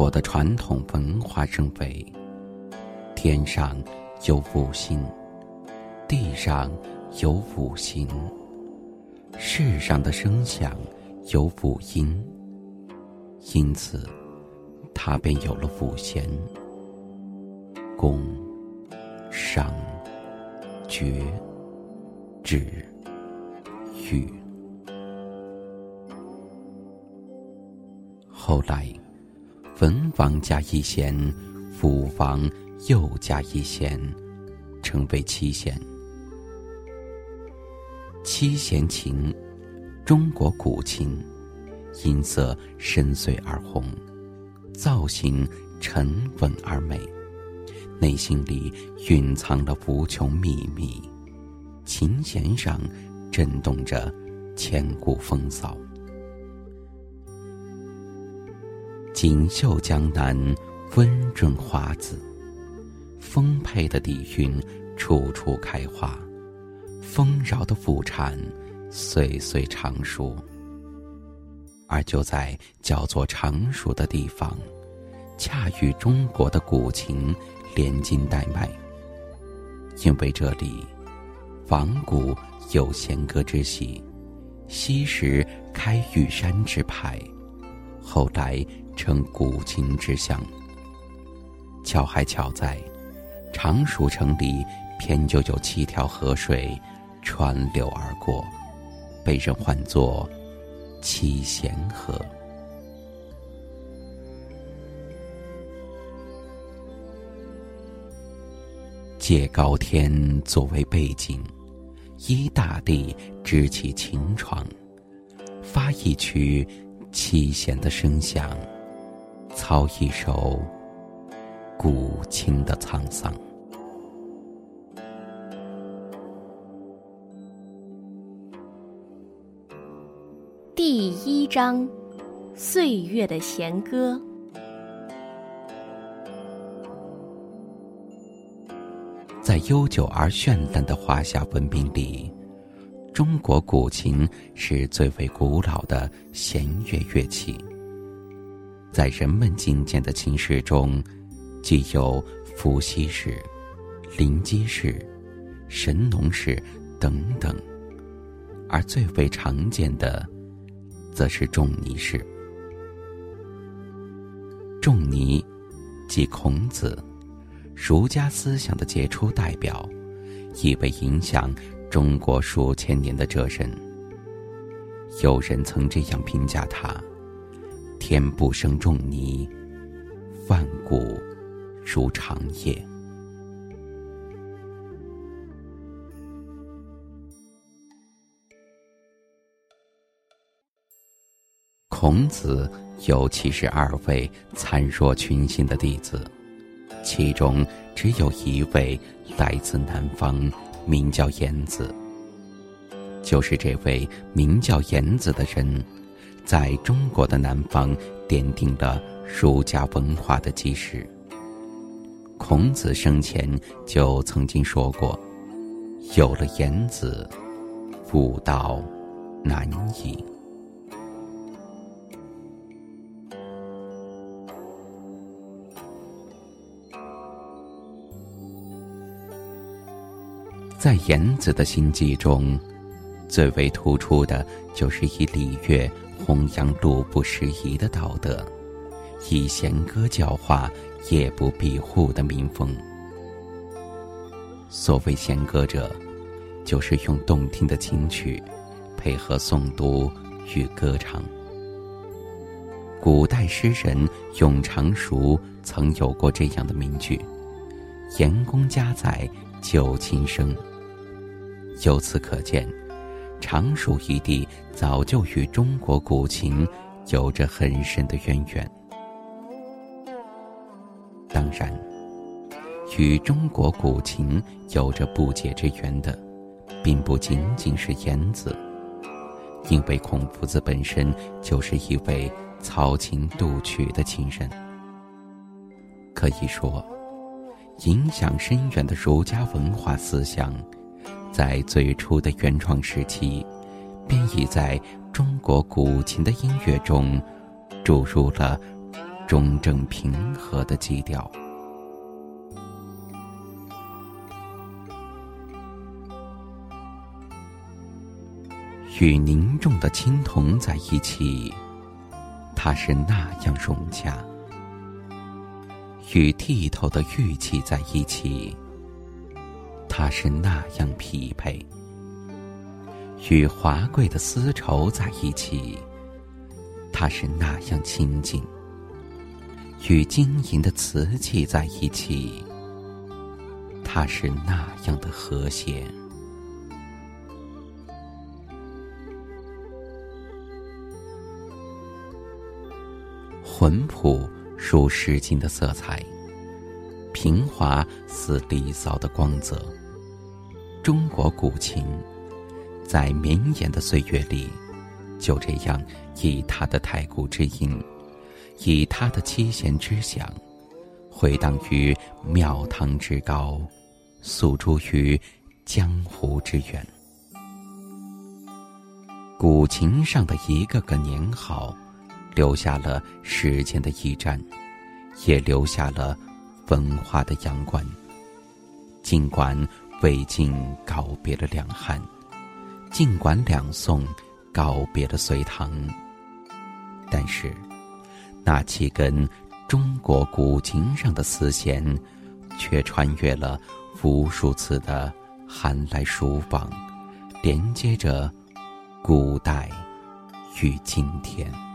国的传统文化认为，天上有五星，地上有五行，世上的声响有五音，因此，他便有了五弦：宫、商、角、徵、羽。后来，文王加一弦，武王又加一弦，成为七弦。七弦琴，中国古琴，音色深邃而红，造型沉稳而美，内心里蕴藏了无穷秘密。琴弦上震动着千古风骚。锦绣江南，温润华紫，丰沛的底蕴处处开花，丰饶的物产岁岁常熟。而就在叫做常熟的地方，恰与中国的古琴连筋带脉，因为这里，仿古有弦歌之习，昔时开玉山之派，后来。称古今之乡。巧还巧在，常熟城里偏就有七条河水穿流而过，被人唤作七贤河。借高天作为背景，依大地支起琴床，发一曲七弦的声响。操一首古琴的沧桑。第一章：岁月的弦歌。在悠久而绚烂的华夏文明里，中国古琴是最为古老的弦乐乐器。在人们敬见的琴式中，既有伏羲式、临机式、神农氏等等，而最为常见的，则是仲尼氏。仲尼，即孔子，儒家思想的杰出代表，亦为影响中国数千年的哲人。有人曾这样评价他。天不生仲尼，万古如长夜。孔子有七十二位灿若群星的弟子，其中只有一位来自南方，名叫颜子。就是这位名叫颜子的人。在中国的南方奠定了儒家文化的基石。孔子生前就曾经说过：“有了颜子，悟道难矣。”在颜子的心迹中，最为突出的就是以礼乐。弘扬路不拾遗的道德，以弦歌教化夜不闭户的民风。所谓弦歌者，就是用动听的琴曲，配合诵读与歌唱。古代诗人永长熟曾有过这样的名句：“严公家载旧琴声。”由此可见。常熟一地早就与中国古琴有着很深的渊源。当然，与中国古琴有着不解之缘的，并不仅仅是颜子，因为孔夫子本身就是一位操琴度曲的琴人。可以说，影响深远的儒家文化思想。在最初的原创时期，便已在中国古琴的音乐中注入了中正平和的基调。与凝重的青铜在一起，它是那样融洽；与剔透的玉器在一起，它是那样匹配；与华贵的丝绸在一起，它是那样亲近；与晶莹的瓷器在一起，它是那样的和谐。浑朴如诗经的色彩，平滑似离骚的光泽。中国古琴，在绵延的岁月里，就这样以它的太古之音，以它的七弦之响，回荡于庙堂之高，诉诸于江湖之远。古琴上的一个个年号。留下了时间的驿站，也留下了文化的阳关。尽管魏晋告别了两汉，尽管两宋告别了隋唐，但是那七根中国古琴上的丝弦，却穿越了无数次的寒来暑往，连接着古代与今天。